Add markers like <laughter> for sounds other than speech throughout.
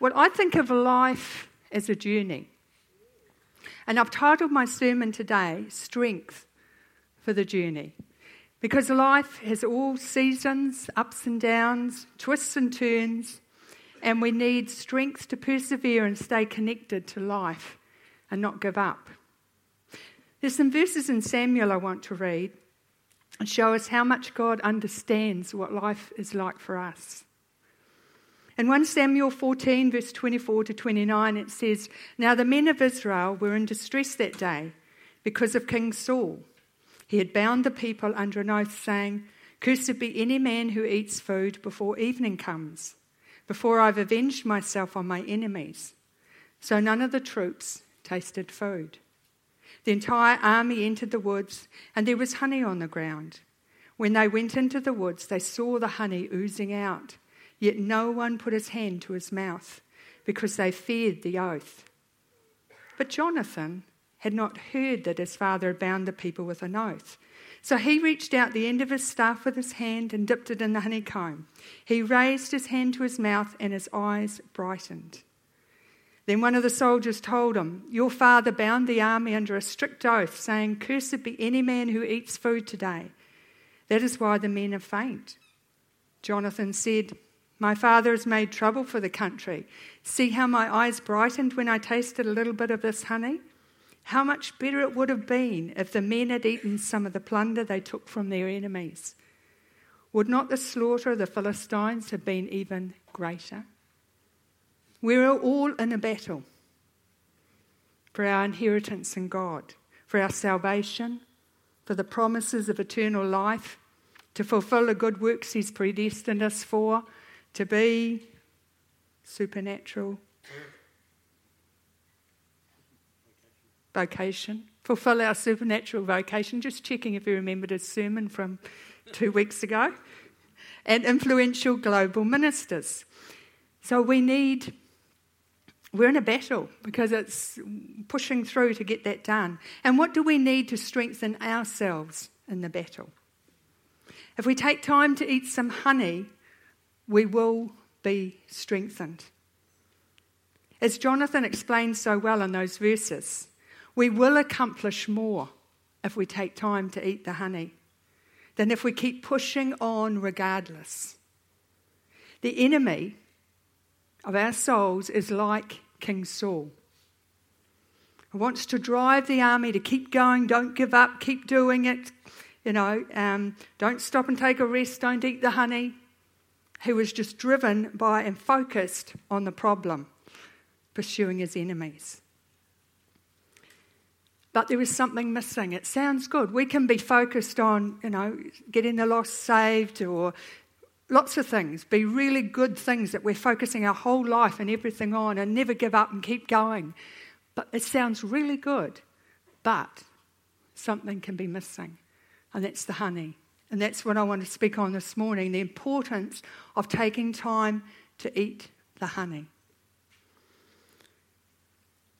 Well, I think of life as a journey. And I've titled my sermon today, Strength for the Journey. Because life has all seasons, ups and downs, twists and turns, and we need strength to persevere and stay connected to life and not give up. There's some verses in Samuel I want to read and show us how much God understands what life is like for us. In 1 Samuel 14, verse 24 to 29, it says, Now the men of Israel were in distress that day because of King Saul. He had bound the people under an oath, saying, Cursed be any man who eats food before evening comes, before I've avenged myself on my enemies. So none of the troops tasted food. The entire army entered the woods, and there was honey on the ground. When they went into the woods, they saw the honey oozing out Yet no one put his hand to his mouth because they feared the oath. But Jonathan had not heard that his father had bound the people with an oath. So he reached out the end of his staff with his hand and dipped it in the honeycomb. He raised his hand to his mouth and his eyes brightened. Then one of the soldiers told him, Your father bound the army under a strict oath, saying, Cursed be any man who eats food today. That is why the men are faint. Jonathan said, my father has made trouble for the country. See how my eyes brightened when I tasted a little bit of this honey? How much better it would have been if the men had eaten some of the plunder they took from their enemies. Would not the slaughter of the Philistines have been even greater? We're all in a battle for our inheritance in God, for our salvation, for the promises of eternal life, to fulfill the good works He's predestined us for to be supernatural vocation, fulfill our supernatural vocation. Just checking if you remembered a sermon from two weeks ago, and influential global ministers. So we need, we're in a battle because it's pushing through to get that done. And what do we need to strengthen ourselves in the battle? If we take time to eat some honey we will be strengthened. As Jonathan explains so well in those verses, we will accomplish more if we take time to eat the honey than if we keep pushing on regardless. The enemy of our souls is like King Saul. He wants to drive the army to keep going, don't give up, keep doing it. You know, um, don't stop and take a rest, don't eat the honey who was just driven by and focused on the problem, pursuing his enemies. But there was something missing. It sounds good. We can be focused on, you know, getting the lost saved or lots of things, be really good things that we're focusing our whole life and everything on and never give up and keep going. But it sounds really good, but something can be missing, and that's the honey. And that's what I want to speak on this morning the importance of taking time to eat the honey.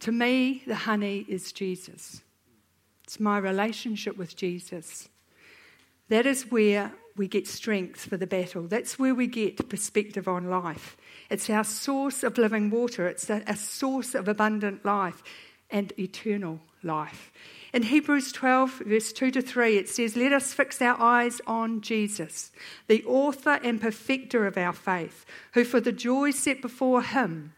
To me, the honey is Jesus. It's my relationship with Jesus. That is where we get strength for the battle. That's where we get perspective on life. It's our source of living water, it's a, source of abundant life and eternal life. In Hebrews 12, verse 2 to 3, it says, Let us fix our eyes on Jesus, the author and perfecter of our faith, who for the joy set before him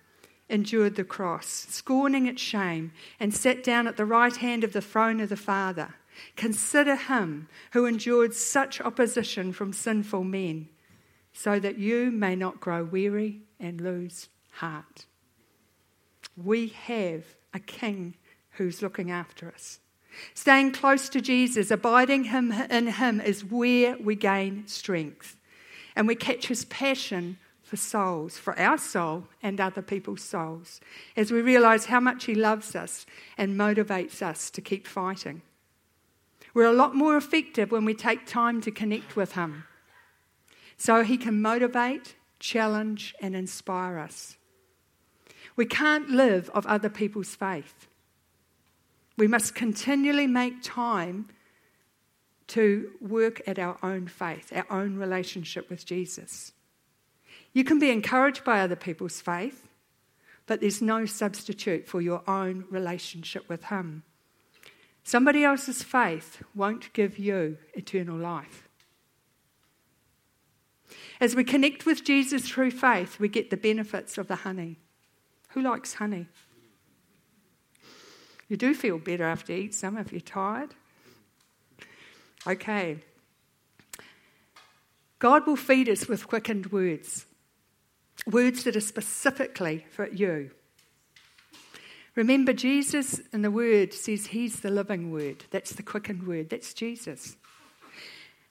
endured the cross, scorning its shame, and sat down at the right hand of the throne of the Father. Consider him who endured such opposition from sinful men, so that you may not grow weary and lose heart. We have a king who's looking after us. Staying close to Jesus, abiding him in him is where we gain strength. And we catch his passion for souls, for our soul and other people's souls, as we realize how much he loves us and motivates us to keep fighting. We're a lot more effective when we take time to connect with him. So he can motivate, challenge, and inspire us. We can't live of other people's faith. We must continually make time to work at our own faith, our own relationship with Jesus. You can be encouraged by other people's faith, but there's no substitute for your own relationship with Him. Somebody else's faith won't give you eternal life. As we connect with Jesus through faith, we get the benefits of the honey. Who likes honey? You do feel better after you eat some if you're tired. Okay. God will feed us with quickened words, words that are specifically for you. Remember, Jesus in the Word says He's the living Word. That's the quickened Word. That's Jesus.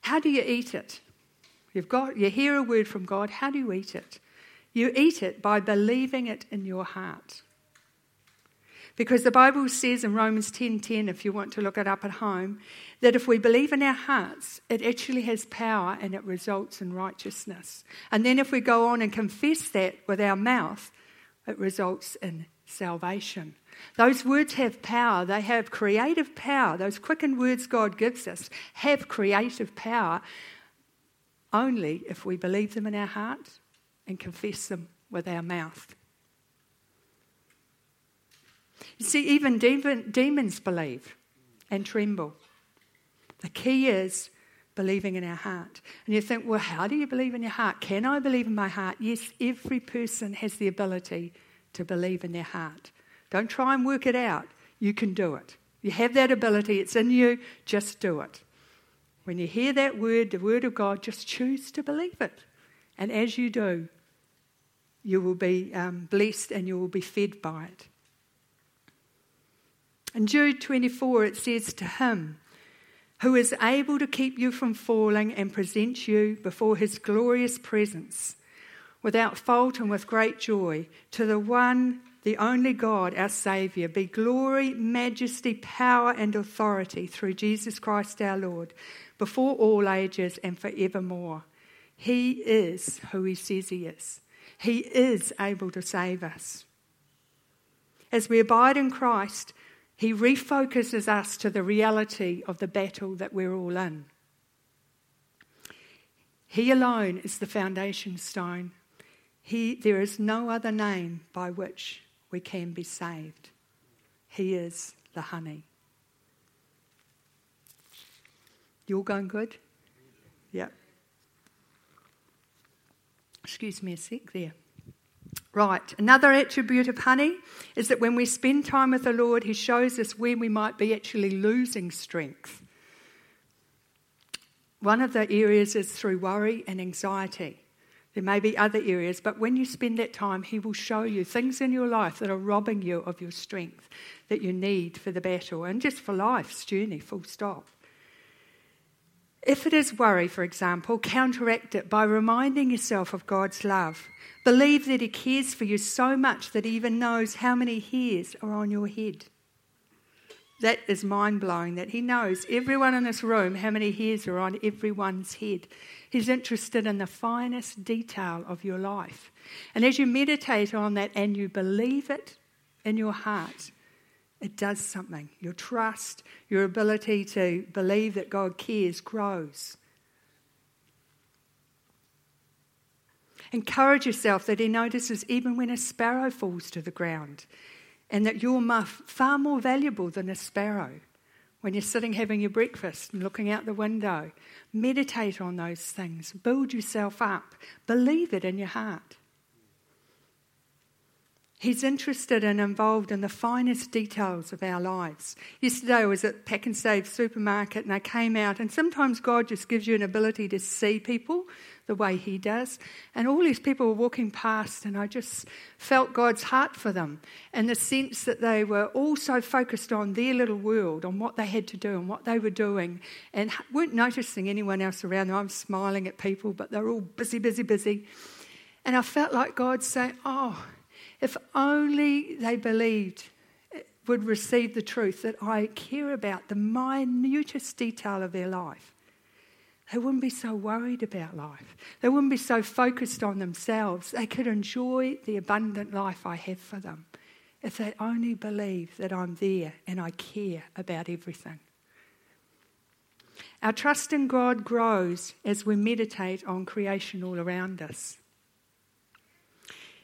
How do you eat it? You've got, you hear a word from God. How do you eat it? You eat it by believing it in your heart. Because the Bible says in Romans 10:10 10, if you want to look it up at home that if we believe in our hearts it actually has power and it results in righteousness. And then if we go on and confess that with our mouth it results in salvation. Those words have power. They have creative power. Those quickened words God gives us have creative power only if we believe them in our heart and confess them with our mouth. You see, even demons believe and tremble. The key is believing in our heart. And you think, well, how do you believe in your heart? Can I believe in my heart? Yes, every person has the ability to believe in their heart. Don't try and work it out. You can do it. You have that ability, it's in you, just do it. When you hear that word, the word of God, just choose to believe it. And as you do, you will be um, blessed and you will be fed by it. In Jude 24, it says, To him who is able to keep you from falling and present you before his glorious presence without fault and with great joy, to the one, the only God, our Saviour, be glory, majesty, power, and authority through Jesus Christ our Lord, before all ages and forevermore. He is who he says he is. He is able to save us. As we abide in Christ, he refocuses us to the reality of the battle that we're all in. He alone is the foundation stone. He, there is no other name by which we can be saved. He is the honey. You all going good? Yep. Excuse me a sec there. Right, another attribute of honey is that when we spend time with the Lord, He shows us where we might be actually losing strength. One of the areas is through worry and anxiety. There may be other areas, but when you spend that time, He will show you things in your life that are robbing you of your strength that you need for the battle and just for life's journey, full stop. If it is worry, for example, counteract it by reminding yourself of God's love. Believe that He cares for you so much that He even knows how many hairs are on your head. That is mind blowing that He knows everyone in this room how many hairs are on everyone's head. He's interested in the finest detail of your life. And as you meditate on that and you believe it in your heart, it does something. Your trust, your ability to believe that God cares grows. Encourage yourself that He notices even when a sparrow falls to the ground, and that you're far more valuable than a sparrow. When you're sitting having your breakfast and looking out the window, meditate on those things. Build yourself up. Believe it in your heart. He's interested and involved in the finest details of our lives. Yesterday I was at Pak'nSave supermarket and I came out, and sometimes God just gives you an ability to see people the way He does. And all these people were walking past, and I just felt God's heart for them and the sense that they were all so focused on their little world, on what they had to do and what they were doing, and weren't noticing anyone else around them. I'm smiling at people, but they're all busy, busy, busy. And I felt like God saying, Oh, if only they believed, eh, would receive the truth that I care about the minutest detail of their life, they wouldn't be so worried about life. They wouldn't be so focused on themselves. They could enjoy the abundant life I have for them if they only believe that I'm there and I care about everything. Our trust in God grows as we meditate on creation all around us.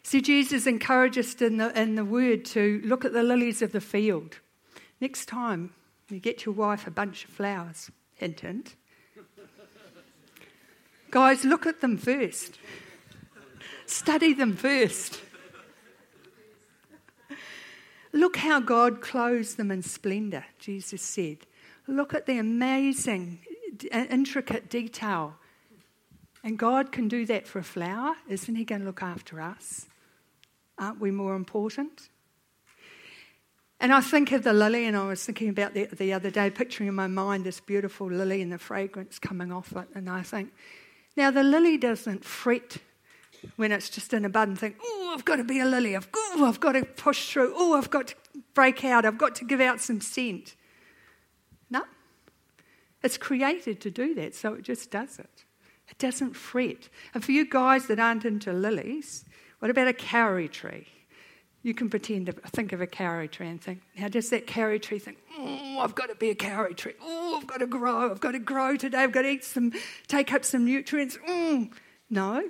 See, Jesus encourages us in the, in the word to look at the lilies of the field. Next time you get your wife a bunch of flowers, hint, hint. Guys, look at them first. Study them first. Look how God clothes them in splendour, Jesus said. Look at the amazing, uh, intricate detail. And God can do that for a flower. Isn't He going to look after us? Aren't we more important? And I think of the lily, and I was thinking about the, the other day, picturing in my mind this beautiful lily and the fragrance coming off it. And I think, now the lily doesn't fret when it's just in a bud and think, oh, I've got to be a lily. I've, oh, I've got to push through. Oh, I've got to break out. I've got to give out some scent. No. It's created to do that, so it just does it. It doesn't fret. And for you guys that aren't into lilies, what about a kauri tree? You can pretend to think of a kauri tree and think, how does that kauri tree think, oh, I've got to be a kauri tree. Oh, I've got to grow. I've got to grow today. I've got to eat some, take up some nutrients. Mm. No.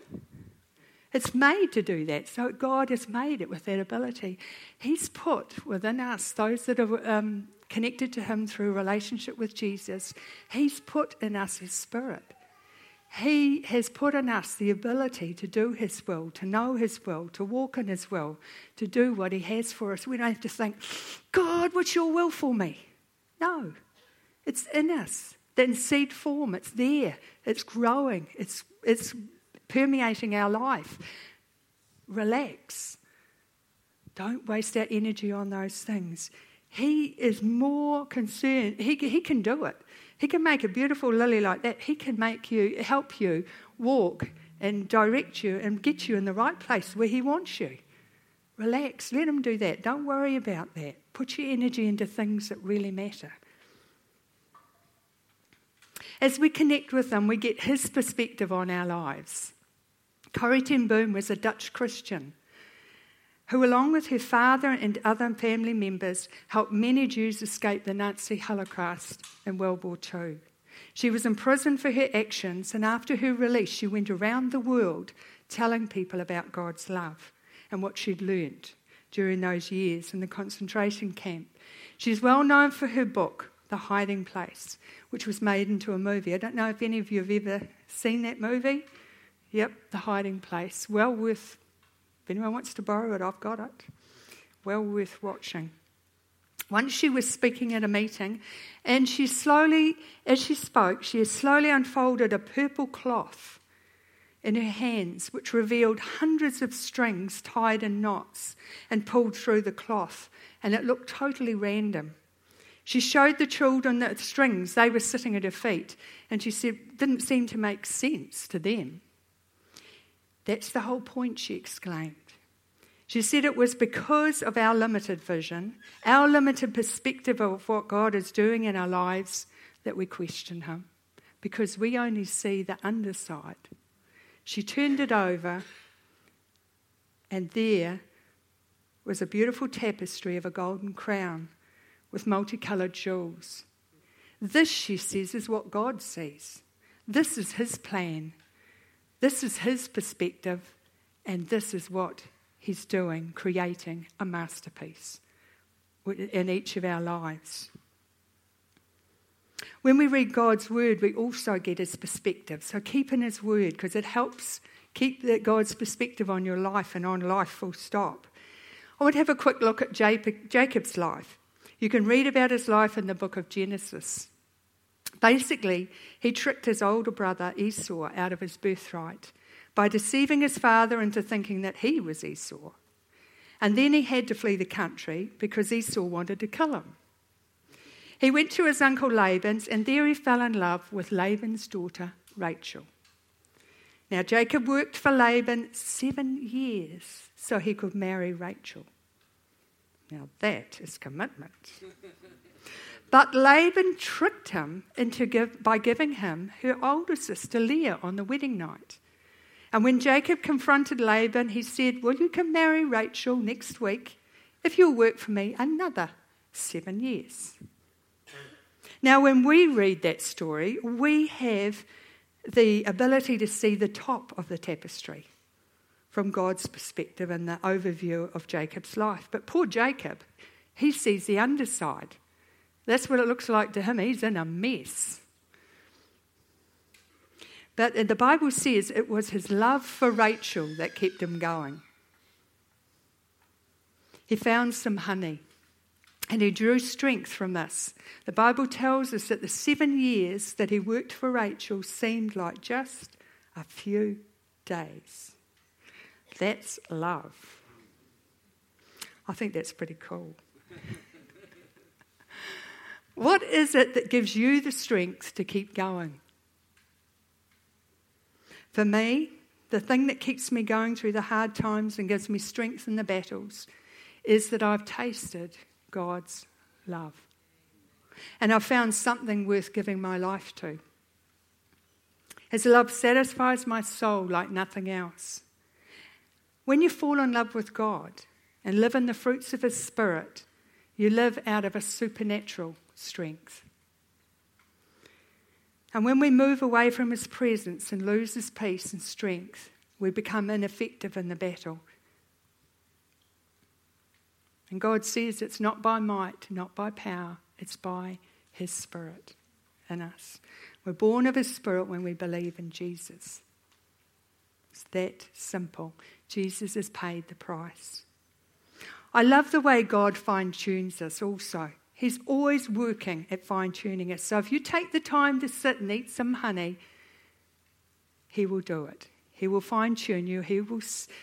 It's made to do that. So God has made it with that ability. He's put within us, those that are um, connected to Him through relationship with Jesus, He's put in us His Spirit. He has put in us the ability to do His will, to know His will, to walk in His will, to do what He has for us. We don't have to think, God, what's your will for me? No, it's in us. In seed form, it's there, it's growing, it's, it's permeating our life. Relax. Don't waste our energy on those things. He is more concerned, he, he can do it. He can make a beautiful lily like that. He can make you, help you walk and direct you and get you in the right place where He wants you. Relax, let Him do that. Don't worry about that. Put your energy into things that really matter. As we connect with Him, we get His perspective on our lives. Corrie ten Boom was a Dutch Christian who, along with her father and other family members, helped many Jews escape the Nazi Holocaust in World War II. She was imprisoned for her actions, and after her release, she went around the world telling people about God's love and what she'd learned during those years in the concentration camp. She's well known for her book, The Hiding Place, which was made into a movie. I don't know if any of you have ever seen that movie. Yep, The Hiding Place. Well worth if anyone wants to borrow it, I've got it. Well worth watching. Once she was speaking at a meeting, and she slowly, as she spoke, she slowly unfolded a purple cloth in her hands, which revealed hundreds of strings tied in knots and pulled through the cloth, and it looked totally random. She showed the children the strings, they were sitting at her feet, and she said, didn't seem to make sense to them. That's the whole point, she exclaimed. She said it was because of our limited vision, our limited perspective of what God is doing in our lives, that we question Him, because we only see the underside. She turned it over, and there was a beautiful tapestry of a golden crown with multicoloured jewels. This, she says, is what God sees. This is His plan. This is his perspective, and this is what he's doing, creating a masterpiece in each of our lives. When we read God's word, we also get his perspective. So keep in his word because it helps keep God's perspective on your life and on life full stop. I would have a quick look at Jacob's life. You can read about his life in the book of Genesis. Basically, he tricked his older brother Esau out of his birthright by deceiving his father into thinking that he was Esau. And then he had to flee the country because Esau wanted to kill him. He went to his uncle Laban's, and there he fell in love with Laban's daughter, Rachel. Now, Jacob worked for Laban seven years so he could marry Rachel. Now, that is commitment. <laughs> But Laban tricked him into give, by giving him her older sister Leah on the wedding night. And when Jacob confronted Laban, he said, Well, you can marry Rachel next week if you'll work for me another seven years. Now, when we read that story, we have the ability to see the top of the tapestry from God's perspective and the overview of Jacob's life. But poor Jacob, he sees the underside. That's what it looks like to him. He's in a mess. But the Bible says it was his love for Rachel that kept him going. He found some honey and he drew strength from this. The Bible tells us that the seven years that he worked for Rachel seemed like just a few days. That's love. I think that's pretty cool. What is it that gives you the strength to keep going? For me, the thing that keeps me going through the hard times and gives me strength in the battles is that I've tasted God's love. And I've found something worth giving my life to. His love satisfies my soul like nothing else. When you fall in love with God and live in the fruits of His Spirit, you live out of a supernatural strength. And when we move away from His presence and lose His peace and strength, we become ineffective in the battle. And God says it's not by might, not by power, it's by His Spirit in us. We're born of His Spirit when we believe in Jesus. It's that simple. Jesus has paid the price. I love the way God fine tunes us also. He's always working at fine tuning us. So if you take the time to sit and eat some honey, He will do it. He will fine tune you. He will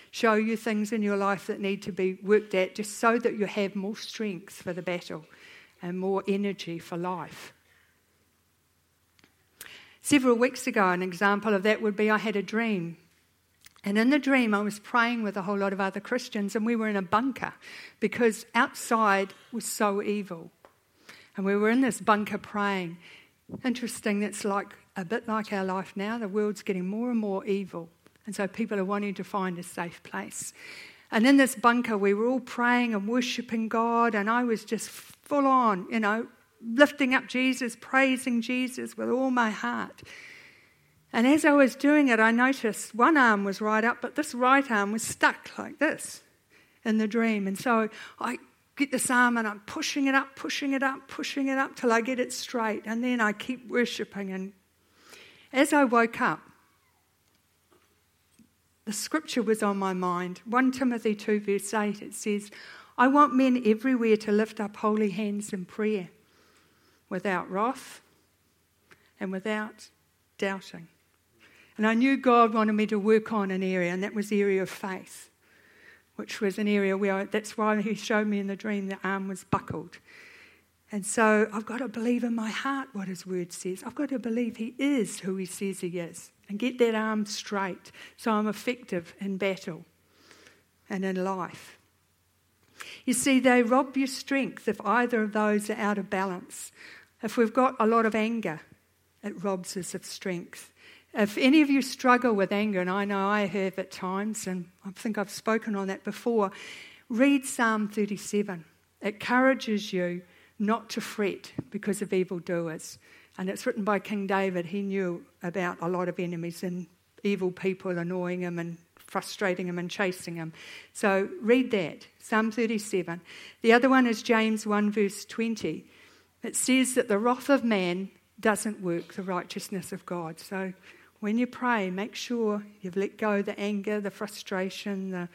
show you things in your life that need to be worked at just so that you have more strength for the battle and more energy for life. Several weeks ago, an example of that would be I had a dream. And in the dream, I was praying with a whole lot of other Christians, and we were in a bunker because outside was so evil. And we were in this bunker praying. Interesting, that's like a bit like our life now. The world's getting more and more evil. And so people are wanting to find a safe place. And in this bunker, we were all praying and worshipping God, and I was just full on, you know, lifting up Jesus, praising Jesus with all my heart. And as I was doing it, I noticed one arm was right up, but this right arm was stuck like this in the dream. And so I get this arm and I'm pushing it up, pushing it up, pushing it up till I get it straight. And then I keep worshipping. And as I woke up, the scripture was on my mind. 1 Timothy 2, verse 8, it says, I want men everywhere to lift up holy hands in prayer without wrath and without doubting. And I knew God wanted me to work on an area, and that was the area of faith which was an area where that's why he showed me in the dream the arm was buckled. And so I've got to believe in my heart what his word says. I've got to believe he is who he says he is and get that arm straight so I'm effective in battle and in life. You see, they rob your strength if either of those are out of balance. If we've got a lot of anger, it robs us of strength. If any of you struggle with anger, and I know I have at times, and I think I've spoken on that before, read Psalm 37. It encourages you not to fret because of evildoers. And it's written by King David. He knew about a lot of enemies and evil people annoying him and frustrating him and chasing him. So read that, Psalm 37. The other one is James 1, verse 20. It says that the wrath of man doesn't work the righteousness of God. So when you pray, make sure you've let go the anger, the frustration, the,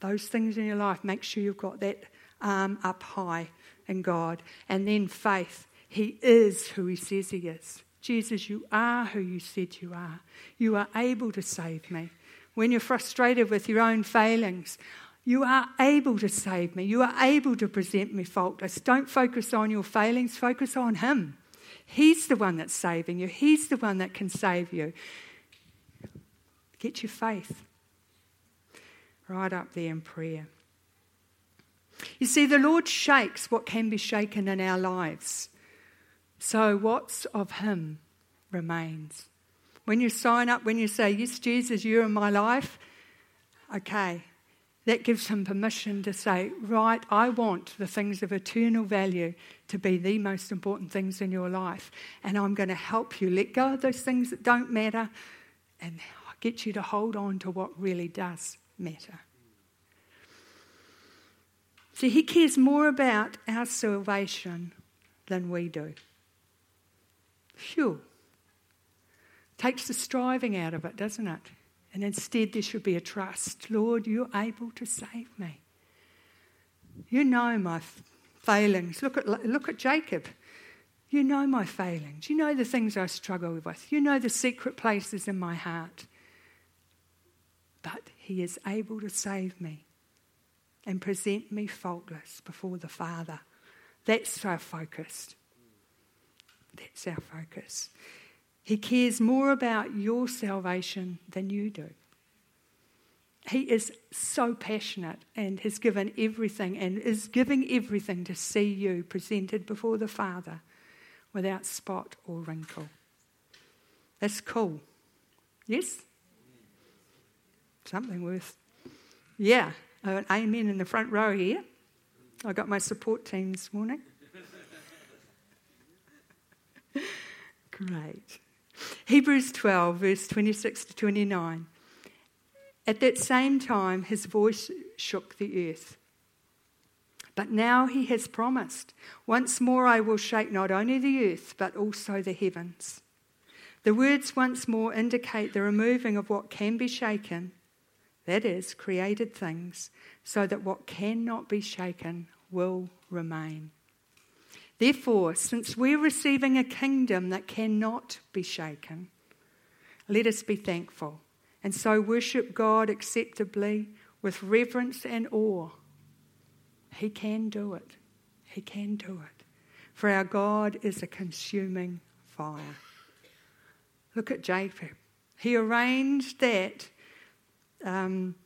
those things in your life. Make sure you've got that arm up high in God. And then faith. He is who He says He is. Jesus, you are who you said you are. You are able to save me. When you're frustrated with your own failings, you are able to save me. You are able to present me faultless. Don't focus on your failings, focus on Him. He's the one that's saving you, He's the one that can save you. Get your faith right up there in prayer. You see, the Lord shakes what can be shaken in our lives. So, what's of Him remains. When you sign up, when you say, Yes, Jesus, you're in my life, okay, that gives him permission to say, Right, I want the things of eternal value to be the most important things in your life. And I'm going to help you let go of those things that don't matter and get you to hold on to what really does matter. See, He cares more about our salvation than we do. Phew. Takes the striving out of it, doesn't it? And instead, there should be a trust. Lord, you're able to save me. You know my failings. Look at, look at Jacob. You know my failings. You know the things I struggle with. You know the secret places in my heart. But He is able to save me and present me faultless before the Father. That's our focus. That's our focus. He cares more about your salvation than you do. He is so passionate and has given everything and is giving everything to see you presented before the Father without spot or wrinkle. That's cool. Yes? Something worth. Yeah, oh, an amen in the front row here. I got my support team this morning. <laughs> Great. Hebrews 12, verse 26 to 29. At that same time, his voice shook the earth. But now he has promised, Once more I will shake not only the earth, but also the heavens. The words once more indicate the removing of what can be shaken, that is, created things, so that what cannot be shaken will remain. Therefore, since we're receiving a kingdom that cannot be shaken, let us be thankful and so worship God acceptably with reverence and awe. He can do it. He can do it. For our God is a consuming fire. Look at Jacob. He arranged that, um,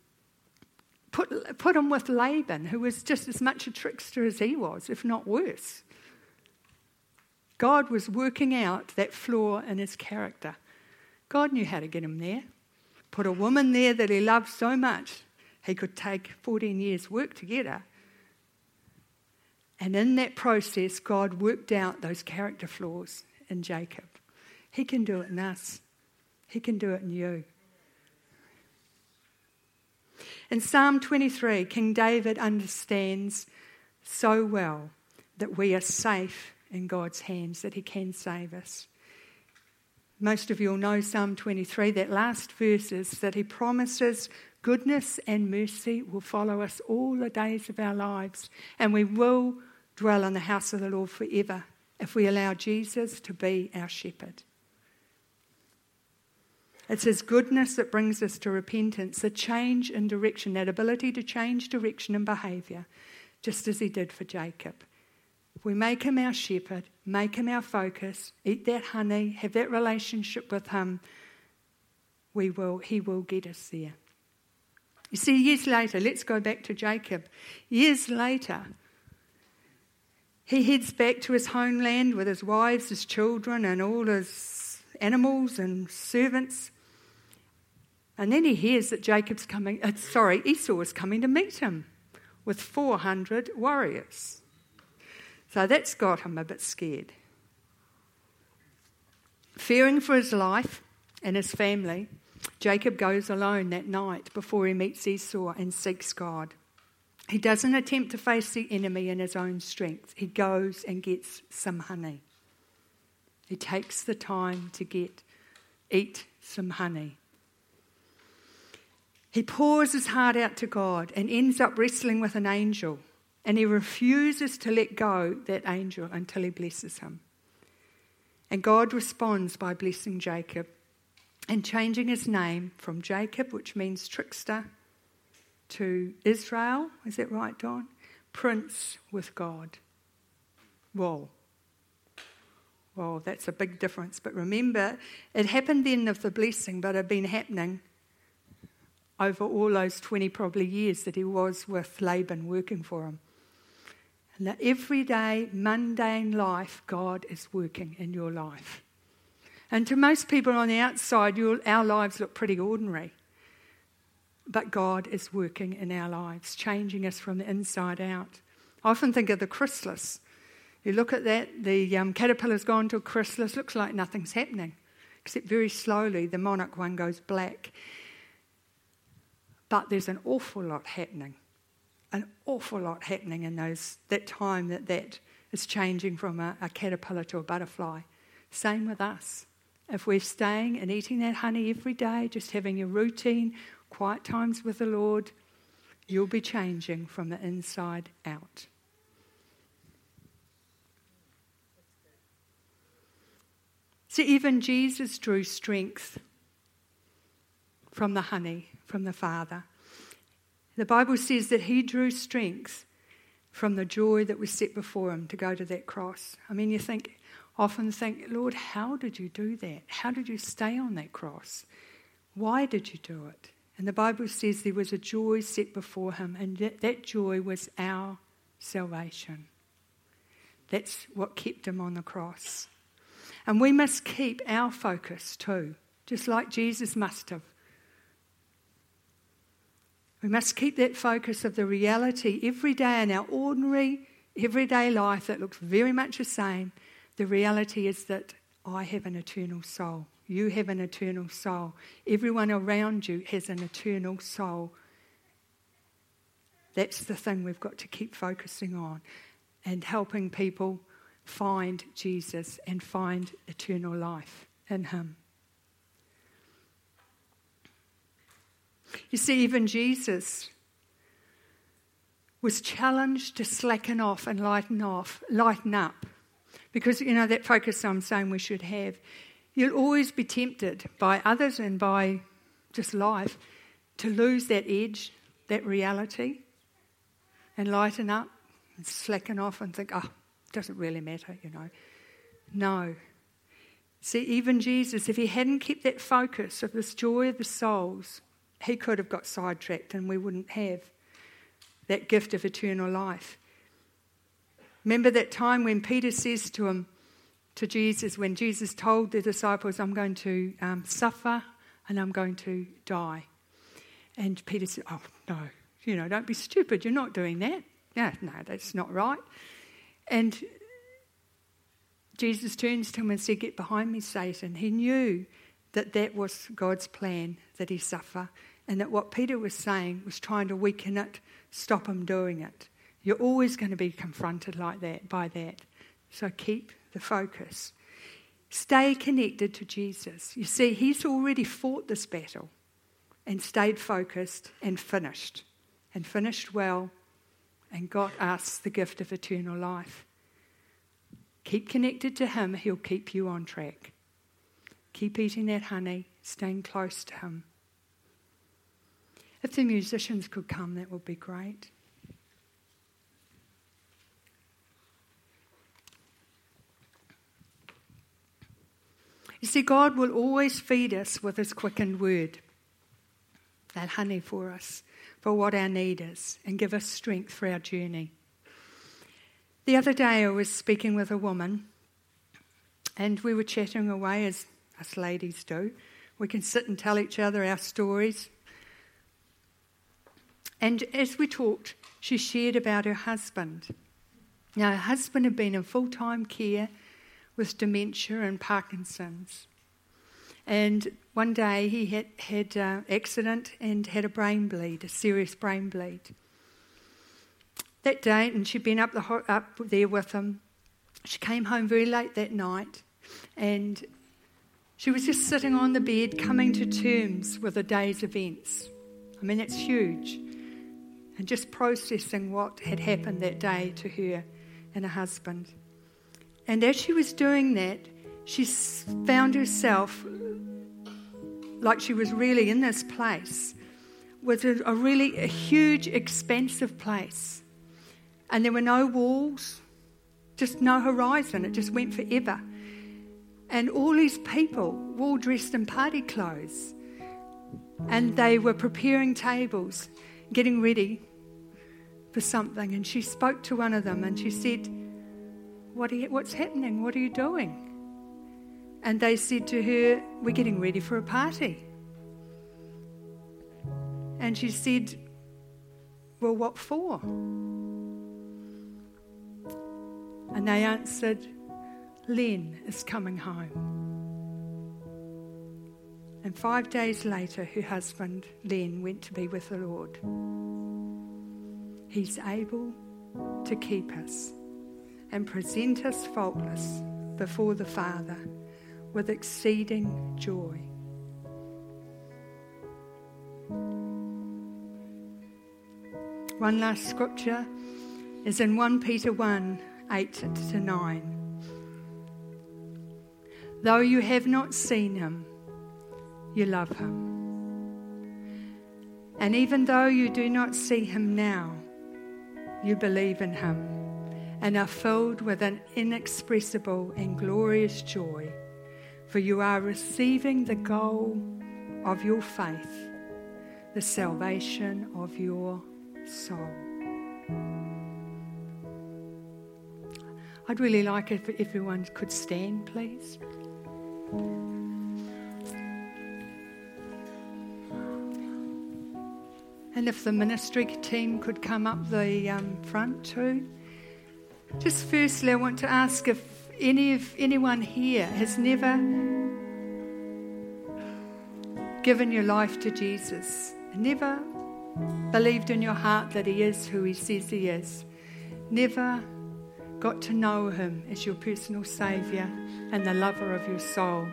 put, put him with Laban, who was just as much a trickster as he was, if not worse. God was working out that flaw in his character. God knew how to get him there put a woman there that he loved so much, he could take 14 years' work to get her. And in that process, God worked out those character flaws in Jacob. He can do it in us, He can do it in you. In Psalm 23, King David understands so well that we are safe in God's hands, that He can save us. Most of you will know Psalm 23, that last verse is that he promises goodness and mercy will follow us all the days of our lives, and we will dwell in the house of the Lord forever if we allow Jesus to be our shepherd. It's His goodness that brings us to repentance, a change in direction, that ability to change direction and behaviour, just as He did for Jacob. We make him our shepherd, make him our focus, eat that honey, have that relationship with him, we will, he will get us there. You see, years later, let's go back to Jacob. Years later, he heads back to his homeland with his wives, his children, and all his animals and servants. And then he hears that Jacob's coming, uh, sorry, Esau is coming to meet him with 400 warriors. So that's got him a bit scared. Fearing for his life and his family, Jacob goes alone that night before he meets Esau and seeks God. He doesn't attempt to face the enemy in his own strength. He goes and gets some honey. He takes the time to get eat some honey. He pours his heart out to God and ends up wrestling with an angel and he refuses to let go that angel until he blesses him. And God responds by blessing Jacob and changing his name from Jacob, which means trickster, to Israel. Is that right, Don? Prince with God. Whoa. Whoa, that's a big difference. But remember, it happened then of the blessing, but it had been happening over all those 20 probably years that he was with Laban working for him. Everyday, mundane life, God is working in your life. And to most people on the outside, our lives look pretty ordinary. But God is working in our lives, changing us from the inside out. I often think of the chrysalis. You look at that, the um, caterpillar's gone to a chrysalis, looks like nothing's happening, except very slowly the monarch one goes black. But there's an awful lot happening, an awful lot happening in those that time that that is changing from a, a caterpillar to a butterfly. Same with us. If we're staying and eating that honey every day, just having your routine, quiet times with the Lord, you'll be changing from the inside out. So even Jesus drew strength from the honey, from the Father. The Bible says that he drew strength from the joy that was set before him to go to that cross. I mean, you think, often think, Lord, how did you do that? How did you stay on that cross? Why did you do it? And the Bible says there was a joy set before him, and that, that joy was our salvation. That's what kept him on the cross. And we must keep our focus too, just like Jesus must have. We must keep that focus of the reality every day in our ordinary, everyday life that looks very much the same. The reality is that I have an eternal soul. You have an eternal soul. Everyone around you has an eternal soul. That's the thing we've got to keep focusing on and helping people find Jesus and find eternal life in Him. You see, even Jesus was challenged to slacken off and lighten off, lighten up. Because, you know, that focus I'm saying we should have. You'll always be tempted by others and by just life to lose that edge, that reality, and lighten up and slacken off and think, oh, it doesn't really matter, you know. No. See, even Jesus, if he hadn't kept that focus of this joy of the souls, he could have got sidetracked and we wouldn't have that gift of eternal life. Remember that time when Peter says to him, to Jesus, when Jesus told the disciples, I'm going to um, suffer and I'm going to die. And Peter said, Oh, no, you know, don't be stupid. You're not doing that. Yeah, no, that's not right. And Jesus turns to him and said, Get behind me, Satan. He knew that that was God's plan, that he suffer and that what Peter was saying was trying to weaken it, stop him doing it. You're always going to be confronted like that by that. So keep the focus. Stay connected to Jesus. You see, he's already fought this battle and stayed focused and finished, and finished well, and got us the gift of eternal life. Keep connected to him, he'll keep you on track. Keep eating that honey, staying close to him. If the musicians could come, that would be great. You see, God will always feed us with His quickened word, that honey for us, for what our need is, and give us strength for our journey. The other day, I was speaking with a woman, and we were chatting away as us ladies do. We can sit and tell each other our stories, and as we talked, she shared about her husband. Now, her husband had been in full time care with dementia and Parkinson's. And one day he had had an uh, accident and had a brain bleed, a serious brain bleed. That day, and she'd been up, the, up there with him. She came home very late that night, and she was just sitting on the bed, coming to terms with the day's events. I mean, it's huge and just processing what had happened that day to her and her husband. And as she was doing that, she found herself like she was really in this place was a, a really a huge, expansive place. And there were no walls, just no horizon. It just went forever. And all these people, all dressed in party clothes, and they were preparing tables, getting ready for something. And she spoke to one of them and she said, what you, What's happening? What are you doing? And they said to her, We're getting ready for a party. And she said, Well, what for? And they answered, Len is coming home. And five days later, her husband, Len, went to be with the Lord. He's able to keep us and present us faultless before the Father with exceeding joy. One last scripture is in 1 Peter 1 8 to 9. Though you have not seen him, you love him. And even though you do not see him now, you believe in him and are filled with an inexpressible and glorious joy, for you are receiving the goal of your faith, the salvation of your soul. I'd really like if everyone could stand, please. And if the ministry team could come up the um, front too. Just firstly, I want to ask if any of anyone here has never given your life to Jesus, never believed in your heart that He is who He says He is, never got to know Him as your personal Saviour and the lover of your soul.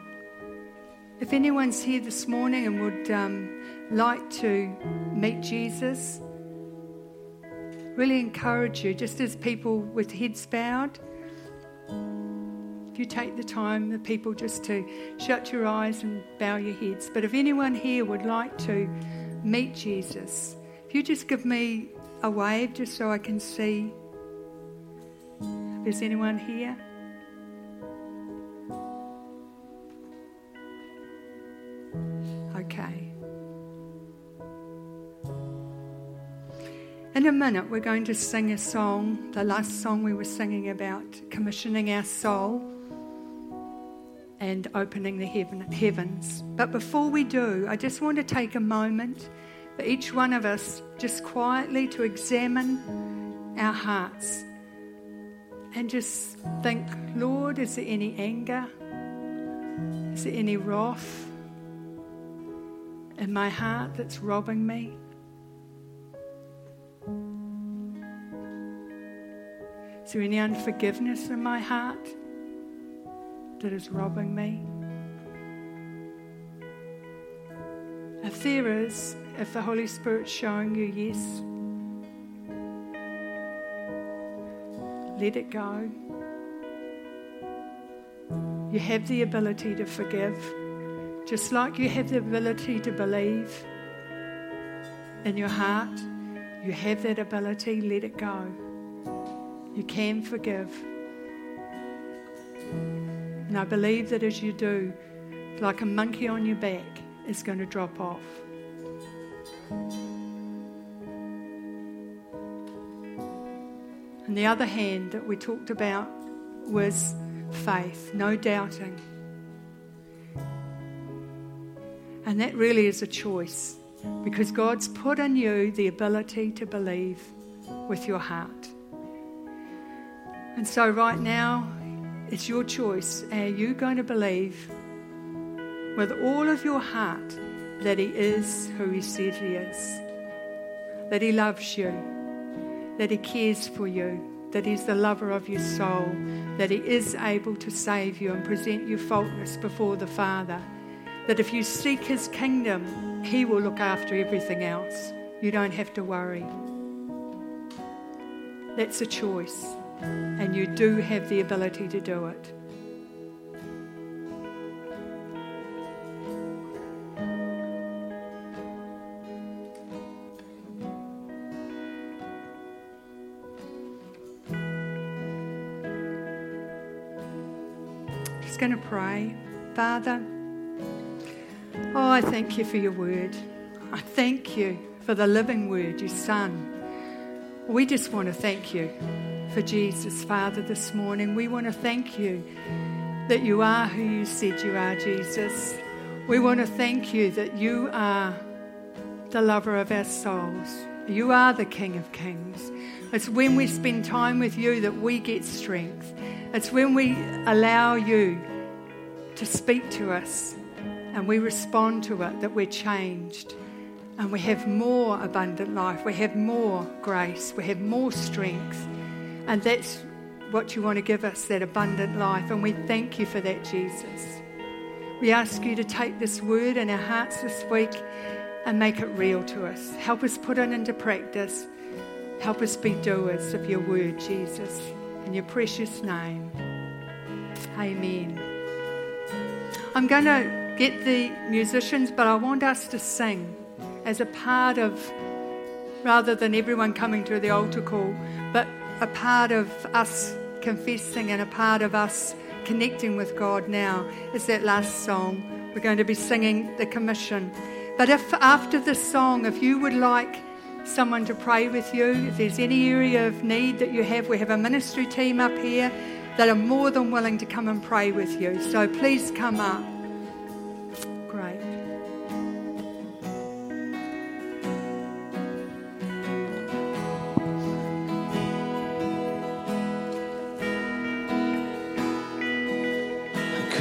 If anyone's here this morning and would um, like to meet Jesus, really encourage you, just as people with heads bowed, if you take the time, the people just to shut your eyes and bow your heads. But if anyone here would like to meet Jesus, if you just give me a wave just so I can see if there's anyone here. A minute, we're going to sing a song, the last song we were singing about commissioning our soul and opening the heaven, heavens. But before we do, I just want to take a moment for each one of us just quietly to examine our hearts and just think, Lord, is there any anger? Is there any wrath? in my heart that's robbing me? Is there any unforgiveness in my heart that is robbing me? If there is, if the Holy Spirit's showing you yes, let it go. You have the ability to forgive. Just like you have the ability to believe in your heart, you have that ability, let it go. You can forgive. And I believe that as you do, like a monkey on your back is going to drop off. And the other hand that we talked about was faith, no doubting. And that really is a choice because God's put in you the ability to believe with your heart. And so, right now, it's your choice. Are you going to believe with all of your heart that He is who He said He is? That He loves you, that He cares for you, that He's the lover of your soul, that He is able to save you and present you faultless before the Father that if you seek His kingdom, He will look after everything else. You don't have to worry. That's a choice, and you do have the ability to do it. Going to pray. Father, Oh, I thank you for your word. I thank you for the living word, your son. We just want to thank you for Jesus, Father, this morning. We want to thank you that you are who you said you are, Jesus. We want to thank you that you are the lover of our souls. You are the King of Kings. It's when we spend time with you that we get strength. It's when we allow you to speak to us and we respond to it, that we're changed and we have more abundant life, we have more grace, we have more strength. And that's what you want to give us, that abundant life. And we thank you for that, Jesus. We ask you to take this word in our hearts this week and make it real to us. Help us put it into practice. Help us be doers of your word, Jesus. In your precious name. Amen. I'm going to get the musicians, but I want us to sing as a part of, rather than everyone coming to the altar call, but a part of us confessing and a part of us connecting with God now is that last song. We're going to be singing the commission. But if after this song, if you would like someone to pray with you, if there's any area of need that you have, we have a ministry team up here that are more than willing to come and pray with you. So please come up right.